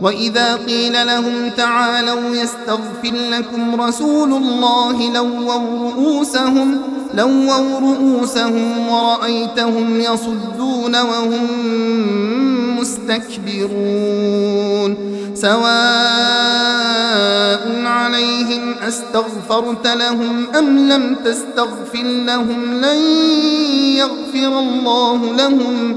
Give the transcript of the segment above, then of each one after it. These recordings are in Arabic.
وإذا قيل لهم تعالوا يستغفر لكم رسول الله لووا رؤوسهم لووا رؤوسهم ورأيتهم يصدون وهم مستكبرون. سواء عليهم أستغفرت لهم أم لم تستغفر لهم لن يغفر الله لهم.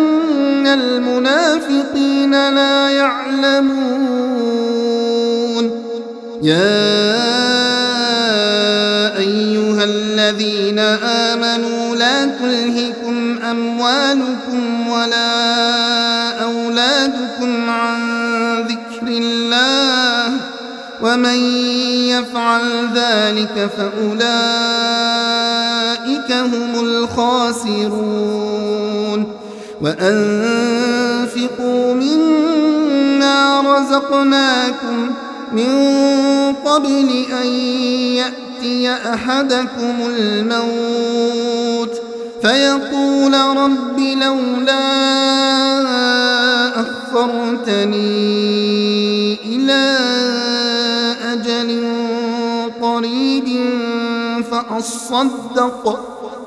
المنافقين لا يعلمون يا أيها الذين آمنوا لا تلهكم أموالكم ولا أولادكم عن ذكر الله ومن يفعل ذلك فأولئك هم الخاسرون وأنفقوا مما رزقناكم من قبل أن يأتي أحدكم الموت فيقول رب لولا أخرتني إلى أجل قريب فأصدق